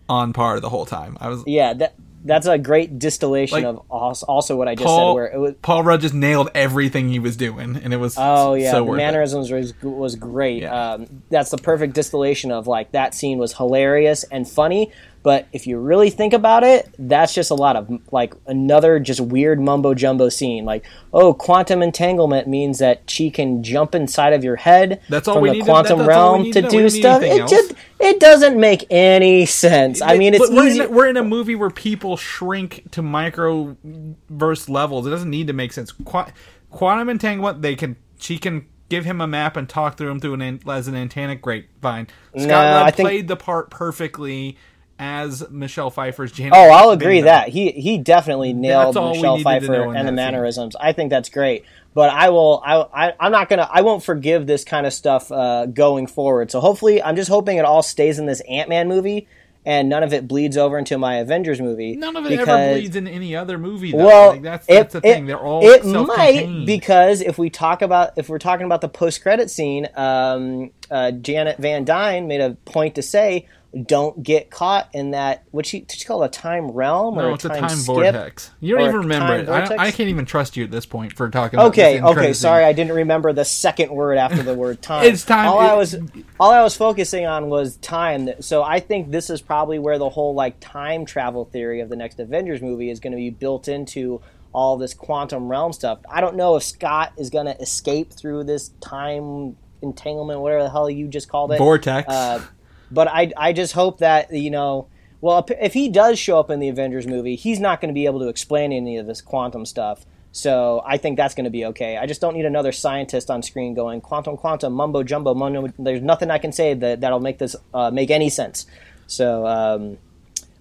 on par the whole time. I was yeah, that that's a great distillation Like, of als- also what I just Paul said. Where it was Paul Rudd just nailed everything he was doing, and it was Oh yeah, so the worth it. mannerisms was was great. Yeah. Um, that's the perfect distillation of like that scene was hilarious and funny, but if you really think about it, that's just a lot of like another just weird mumbo jumbo scene. Like, oh, quantum entanglement means that she can jump inside of your head That's all from we the quantum that- that's all we realm to do stuff. It else. just it doesn't make any sense. I mean, it's we're in, a, we're in a movie where people shrink to microverse levels. It doesn't need to make sense. Qu- quantum entanglement, they can. She can give him a map and talk through him through an as an antennic grapevine. Scott No, I think- played the part perfectly as Michelle Pfeiffer's Janet. Oh, I'll agree that he he definitely nailed Michelle needed to know Pfeiffer and the that scene. mannerisms. I think that's great. But I will. I, I I'm not gonna. I won't forgive this kind of stuff uh, going forward. So hopefully, I'm just hoping it all stays in this Ant Man movie, and none of it bleeds over into my Avengers movie. None of it because, ever bleeds in any other movie. Though. Well, like, that's it, that's the it- thing. They're all it might because if we talk about if we're talking about the post credit scene, um, uh, Janet Van Dyne made a point to say, "Don't get caught in that what she, she called a time realm or No, a it's a time, time vortex. You don't even remember it. I. I can't even trust you at this point for talking. about Okay, okay, sorry. I didn't remember the second word after the word [laughs] time. It's time- All I was, all I was focusing on was time. So I think this is probably where the whole like time travel theory of the next Avengers movie is going to be built into all this quantum realm stuff. I don't know if Scott is going to escape through this time entanglement, whatever the hell you just called it, vortex. uh, but I, I just hope that you know. Well, if- he does show up in the Avengers movie, he's not going to be able to explain any of this quantum stuff. So I think that's going to be okay. I just don't need another scientist on screen going quantum, quantum, mumbo jumbo. Mumbo. There's nothing I can say that that'll make this uh, make any sense. So, um,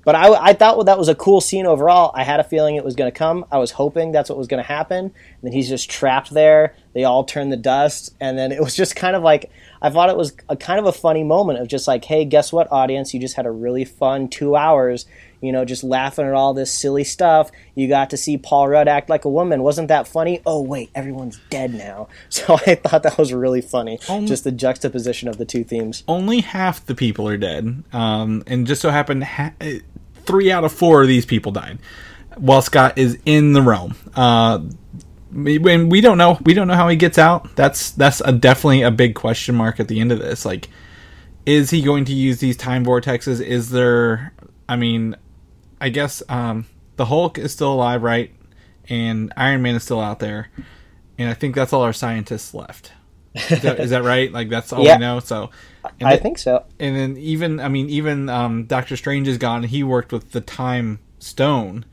but I, I thought that was a cool scene overall. I had a feeling it was going to come. I was hoping that's what was going to happen. And then he's just trapped there. They all turn the dust, and then it was just kind of like I thought it was a kind of a funny moment of just like, hey, guess what, audience? You just had a really fun two hours. You know, just laughing at all this silly stuff. You got to see Paul Rudd act like a woman. Wasn't that funny? Oh wait, everyone's dead now. [laughs] So I thought that was really funny. just the juxtaposition of the two themes. only half the people are dead, um, and just so happened ha- three out of four of these people died, while Scott is in the realm. Uh, we- when we don't know, we don't know how he gets out. That's that's a, definitely a big question mark at the end of this. Like, is he going to use these time vortexes? Is there? I mean, I guess um, the Hulk is still alive, right? And Iron Man is still out there, and I think that's all our scientists left. Is that, is that [laughs] right? Like that's all we know. So, I think so. and then even I mean even um, Doctor Strange is gone. He worked with the Time Stone,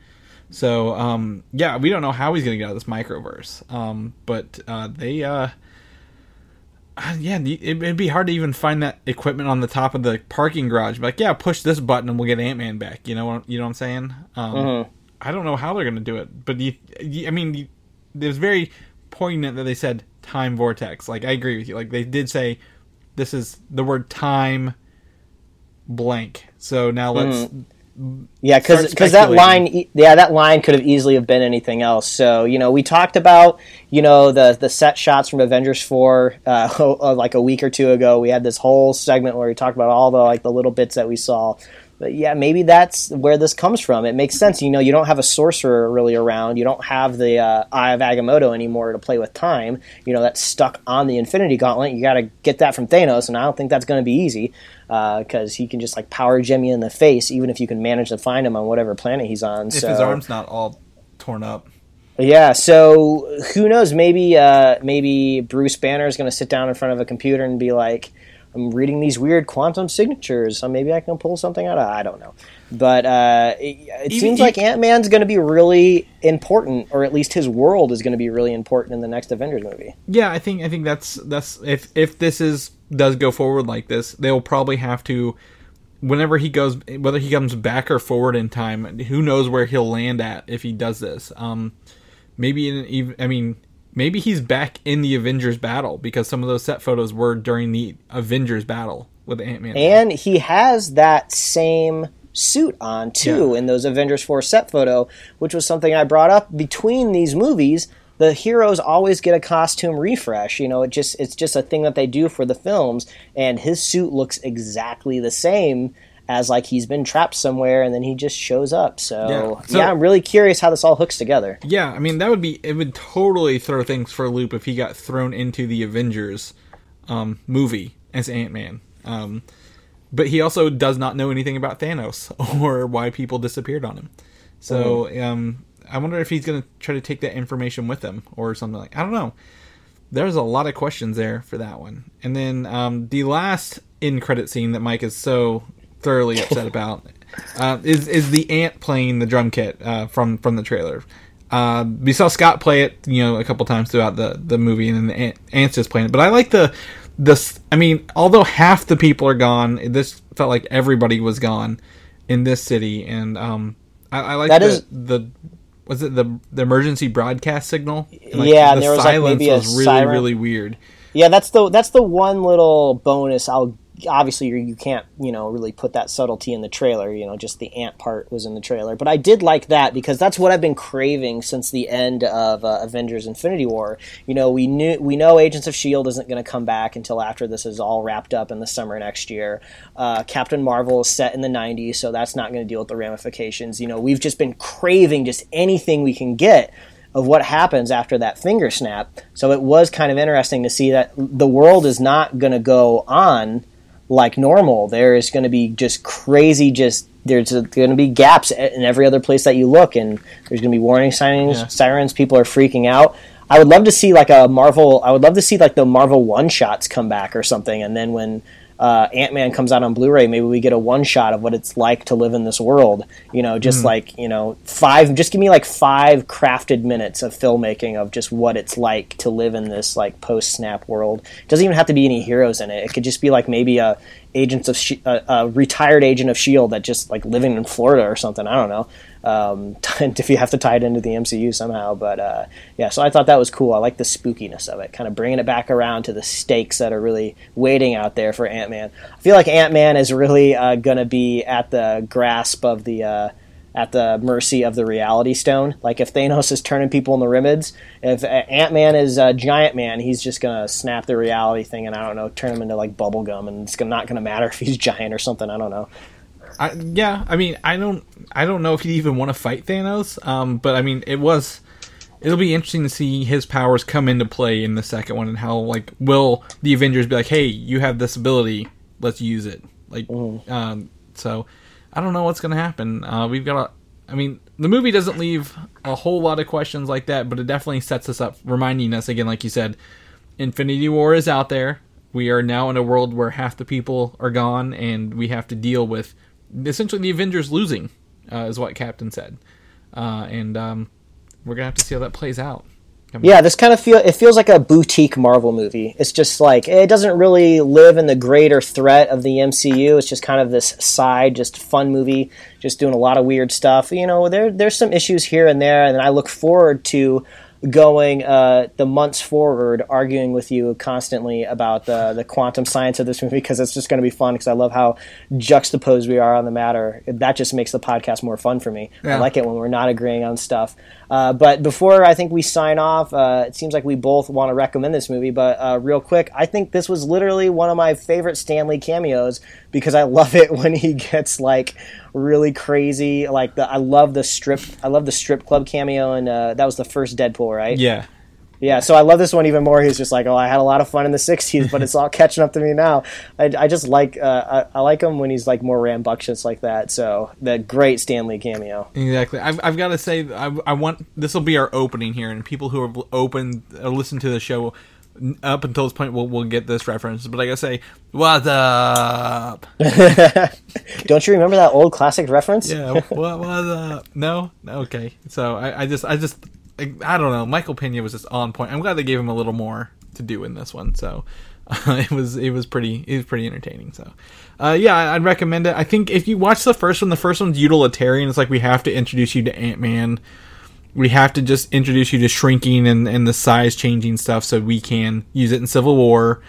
so um, yeah, we don't know how he's gonna get out of this microverse. Um, but uh, they uh, uh, yeah, it, it'd be hard to even find that equipment on the top of the parking garage. Like yeah, push this button and we'll get Ant Man back. You know what you know what I'm saying? Um, I don't know how they're gonna do it, but you, you I mean, you, it was very poignant that they said time vortex. Like I agree with you. Like they did say this is the word time blank. So now let's Yeah, start because that line, yeah, that line could have easily have been anything else. So you know, we talked about you know the the set shots from Avengers four, uh, [laughs] like a week or two ago. We had this whole segment where we talked about all the like the little bits that we saw. But yeah, maybe that's where this comes from. It makes sense. You know, you don't have a sorcerer really around. You don't have the uh, Eye of Agamotto anymore to play with time. You know, that's stuck on the Infinity Gauntlet. You got to get that from Thanos, and I don't think that's going to be easy because he can just like power Jimmy in the face, even if you can manage to find him on whatever planet he's on. if so his arm's not all torn up. yeah, so who knows? Maybe uh, maybe Bruce Banner is going to sit down in front of a computer and be like, "I'm reading these weird quantum signatures, so maybe I can pull something out." of I don't know, but uh, it, it Even- seems like Ant Man's going to be really important, or at least his world is going to be really important in the next Avengers movie. Yeah, I think I think that's that's if if this is does go forward like this, they'll probably have to whenever he goes whether he comes back or forward in time, who knows where he'll land at if he does this. Um maybe in even I mean maybe he's back in the Avengers battle because some of those set photos were during the Avengers battle with Ant-Man. And he has that same suit on too Yeah. in those Avengers 4 set photo, which was something I brought up between these movies. The heroes always get a costume refresh. You know, it just it's just a thing that they do for the films, and his suit looks exactly the same as like he's been trapped somewhere and then he just shows up. So Yeah. yeah, I'm really curious how this all hooks together. Yeah, I mean that would be it would totally throw things for a loop if he got thrown into the Avengers um, movie as Ant Man. Um, but he also does not know anything about Thanos [laughs] or why people disappeared on him. So um, I wonder if he's going to try to take that information with him or something like. I don't know. There's a lot of questions there for that one. And then um, the last in credit scene that Mike is so thoroughly upset about uh, is is the ant playing the drum kit uh, from from the trailer. Uh, we saw Scott play it, you know, a couple times throughout the, the movie, and then the ant, ants just playing it. But I like the this. I mean, although half the people are gone, this felt like everybody was gone in this city, and um, I, I like That the, is- the was it the the emergency broadcast signal? And, Yeah, the and there was, like, maybe a was really siren. really weird. Yeah, that's the that's the one little bonus. I'll obviously you you can't you know really put that subtlety in the trailer. You know, just the ant part was in the trailer, but I did like that because that's what I've been craving since the end of uh, Avengers: Infinity War. You know, we knew we know Agents of Shield isn't going to come back until after this is all wrapped up in the summer next year. Uh, Captain Marvel is set in the '90s, so that's not going to deal with the ramifications. You know, we've just been craving just anything we can get of what happens after that finger snap. So it was kind of interesting to see that the world is not going to go on like normal. There is going to be just crazy, just there's going to be gaps in every other place that you look, and there's going to be warning signs, Yeah. sirens. People are freaking out. I would love to see like a Marvel. I would love to see like the Marvel one shots come back or something, and then when uh, Ant Man comes out on Blu-ray, maybe we get a one shot of what it's like to live in this world. You know, just like you know, five. Just give me like five crafted minutes of filmmaking of just what it's like to live in this like post snap world. It doesn't even have to be any heroes in it. It could just be like maybe a agents of Sh- a, a retired agent of Shield that just like living in Florida or something. I don't know. Um, [laughs] if you have to tie it into the MCU somehow, but uh, yeah. So I thought that was cool. I like the spookiness of it, kind of bringing it back around to the stakes that are really waiting out there for Ant Man. I feel like Ant Man is really uh, going to be at the grasp of the. Uh, at the mercy of the reality stone. Like if Thanos is turning people into Rimids, if Ant Man is uh, Giant Man, he's just gonna snap the reality thing and I don't know, turn him into like bubblegum, and it's not gonna matter [laughs] if he's giant or something. I don't know. I, yeah, I mean, I don't, I don't know if he'd even want to fight Thanos. Um, but I mean, it was, it'll be interesting to see his powers come into play in the second one, and how like will the Avengers be like, hey, you have this ability, let's use it. Like, um, so I don't know what's gonna happen. Uh, we've got, a, I mean, the movie doesn't leave a whole lot of questions like that, but it definitely sets us up, reminding us again, like you said, Infinity War is out there. We are now in a world where half the people are gone, and we have to deal with essentially the Avengers losing, uh, is what Captain said, uh, and um, we're gonna have to see how that plays out. Yeah, this kind of feel it feels like a boutique Marvel movie. It's just like it doesn't really live in the greater threat of the MCU. It's just kind of this side, just fun movie, just doing a lot of weird stuff. You know, there there's some issues here and there, and I look forward to going uh, the months forward arguing with you constantly about the the quantum science of this movie because it's just going to be fun because I love how juxtaposed we are on the matter. That just makes the podcast more fun for me. I like it when we're not agreeing on stuff. Uh, but before I think we sign off, uh, it seems like we both want to recommend this movie. But uh, real quick, I think this was literally one of my favorite Stan Lee cameos because I love it [laughs] when he gets like really crazy. Like the I love the strip. I love the strip club cameo, and uh, that was the first Deadpool, right? Yeah, Yeah, so I love this one even more. He's just like, oh, I had a lot of fun in the '60s, but it's all [laughs] catching up to me now. I, I just like uh, I, I like him when he's like more rambunctious like that. So that great Stan Lee cameo. exactly. I've, I've got to say, I, I want this will be our opening here, and people who have opened or listened to the show up until this point will will get this reference. But I gotta say, what's up? [laughs] Don't you remember that old classic reference? Yeah, what was up? No, okay. So I, I just, I just, I, I don't know. Michael Pena was just on point. I'm glad they gave him a little more to do in this one. So uh, [laughs] it was, it was pretty, it was pretty entertaining. So, uh, yeah, I- I'd recommend it. I think if you watch the first one, the first one's utilitarian. It's like we have to introduce you to Ant Man. We have to just introduce you to shrinking and, and the size changing stuff so we can use it in Civil War.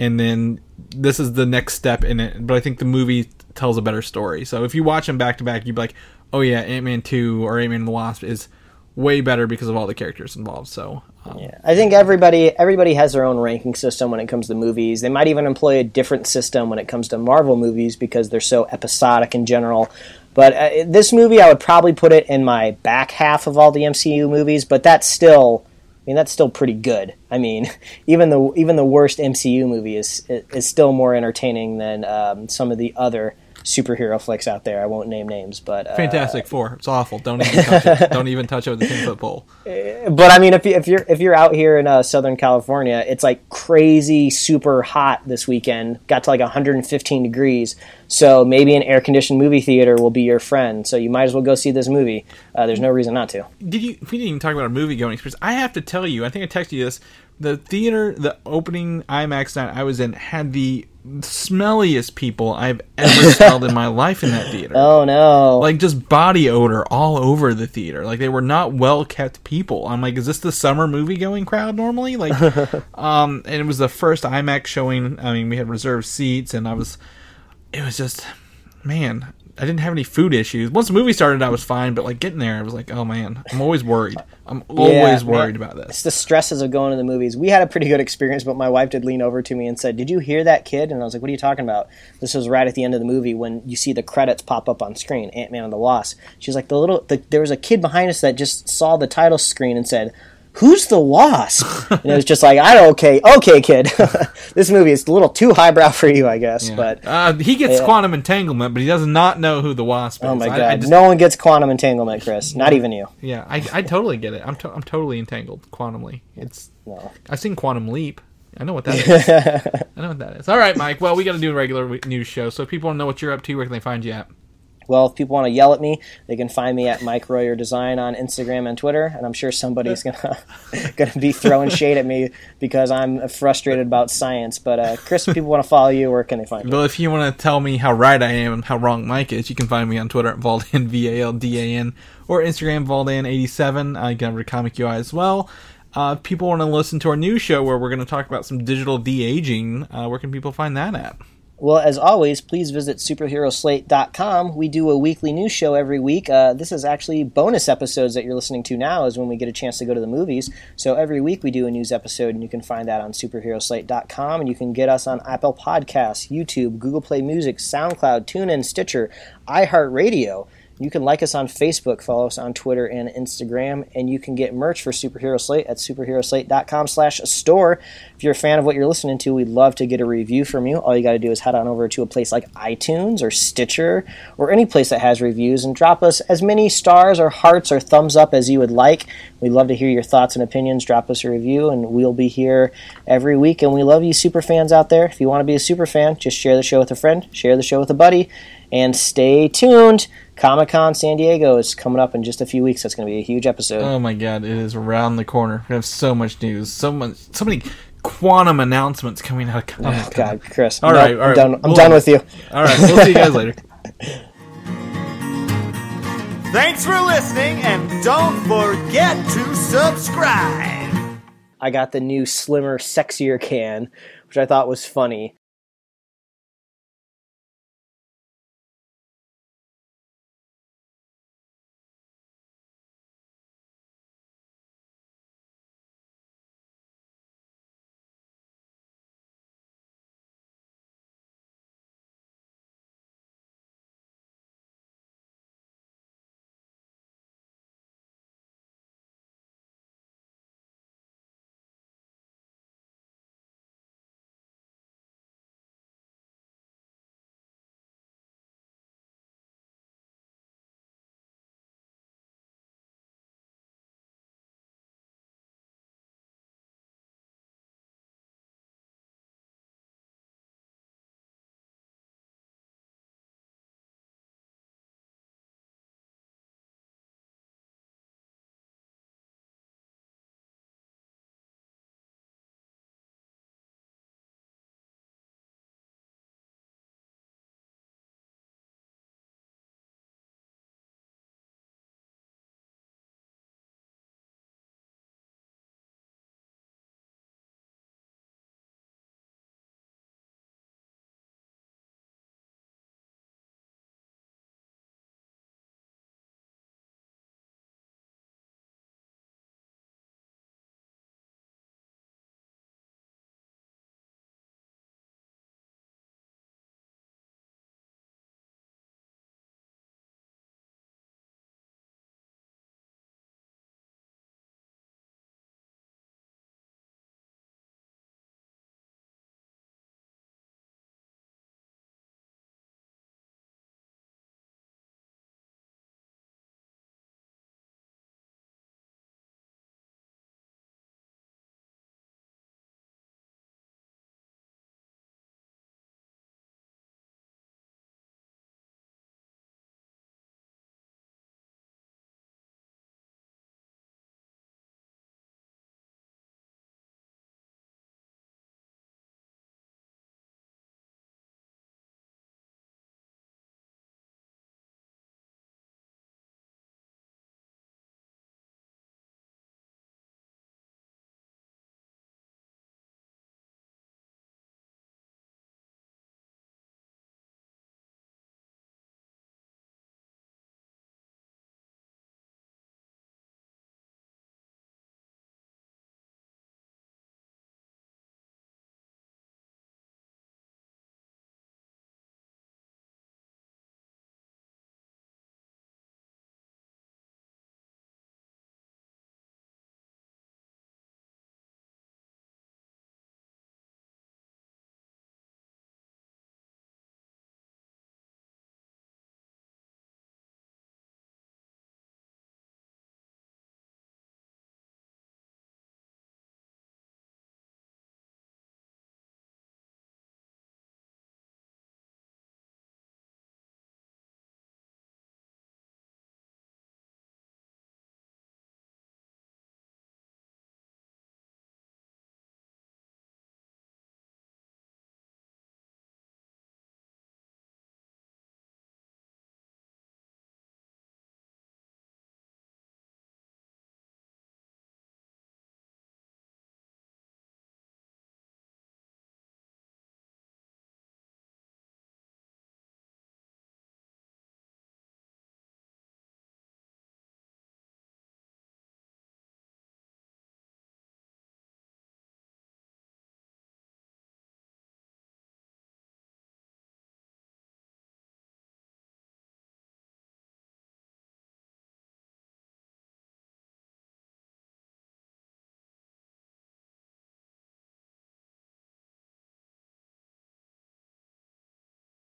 And then this is the next step in it. But I think the movie tells a better story. So if you watch them back to back, you'd be like, oh yeah, Ant Man 2 or Ant Man and the Wasp is way better because of all the characters involved. So, um, Yeah, I think everybody everybody has their own ranking system when it comes to movies. They might even employ a different system when it comes to Marvel movies because they're so episodic in general. But uh, this movie, I would probably put it in my back half of all the MCU movies. But that's still I mean, that's still pretty good. I mean, [laughs] even the even the worst MCU movie is is still more entertaining than um, some of the other superhero flicks out there. I won't name names, but uh, Fantastic Four. It's awful. Don't even touch it. Don't even touch it with a ten foot pole. [laughs] But I mean, if you, if you're if you're out here in uh, Southern California, it's like crazy super hot this weekend. Got to like 115 degrees. So maybe an air conditioned movie theater will be your friend. So you might as well go see this movie. Uh, there's no reason not to. Did you? We didn't even talk about a movie going experience. I have to tell you. I think I texted you this. The theater, the opening IMAX night I was in, had the smelliest people I've ever [laughs] smelled in my life in that theater. Oh no! like just body odor all over the theater. Like they were not well kept people. I'm like, is this the summer movie going crowd normally? Like, [laughs] um, and it was the first IMAX showing. I mean, we had reserved seats, and I was, it was just, man, I didn't have any food issues. Once the movie started, I was fine, but like getting there, I was like, oh man, I'm always worried. I'm [laughs] always Yeah, worried man. about this. It's the stresses of going to the movies. We had a pretty good experience, but my wife did lean over to me and said, "Did you hear that kid?" And I was like, "What are you talking about?" This was right at the end of the movie when you see the credits pop up on screen. Ant Man and the Wasp. She's like, "The little the, there was a kid behind us that just saw the title screen and said." Who's the wasp? And it was just like, I don't okay, okay, kid. [laughs] this movie is a little too highbrow for you, I guess. But uh, he gets quantum entanglement, but he does not know who the wasp is. oh my god, I just- no one gets quantum entanglement, Chris. Not even you. Yeah, I, I totally get it. I'm, to- I'm totally entangled quantumly. It's No. I've seen Quantum Leap. I know what that [laughs] is. I know what that is. All right, Mike. Well, we got to do a regular news show. So if people want to know what you're up to, where can they find you at? Well, if people want to yell at me, they can find me at Mike Royer Design on Instagram and Twitter, and I'm sure somebody's gonna [laughs] gonna be throwing shade at me because I'm frustrated about science. But uh, Chris, if people want to follow you, where can they find you? Well, if you want to tell me how right I am and how wrong Mike is, you can find me on Twitter at Valdan, V A L D A N, or Instagram, Valdan87. I can over to Comic UI as well. Uh, people want to listen to our new show where we're going to talk about some digital de aging, uh, where can people find that at? Well, as always, please visit superheroslate.com. We do a weekly news show every week. Uh, this is actually bonus episodes that you're listening to now, is when we get a chance to go to the movies. So every week we do a news episode, and you can find that on superheroslate.com. And you can get us on Apple Podcasts, YouTube, Google Play Music, SoundCloud, TuneIn, Stitcher, iHeartRadio. You can like us on Facebook, follow us on Twitter and Instagram, and you can get merch for Superhero Slate at superheroslate.com slash store. If you're a fan of what you're listening to, we'd love to get a review from you. All you got to do is head on over to a place like iTunes or Stitcher or any place that has reviews and drop us as many stars or hearts or thumbs up as you would like. We'd love to hear your thoughts and opinions. Drop us a review, and we'll be here every week. And we love you, super fans out there. If you want to be a super fan, just share the show with a friend, share the show with a buddy, and stay tuned. Comic Con San Diego is coming up in just a few weeks. That's going to be a huge episode. Oh my god, it is around the corner. We have so much news, so much, so many quantum announcements coming out of Comic Oh, God, Chris. All All right, right, all right. I'm done. I'm We'll- done with you. All right, we'll see you guys later. [laughs] Thanks for listening, and don't forget to subscribe. I got the new slimmer, sexier can, which I thought was funny.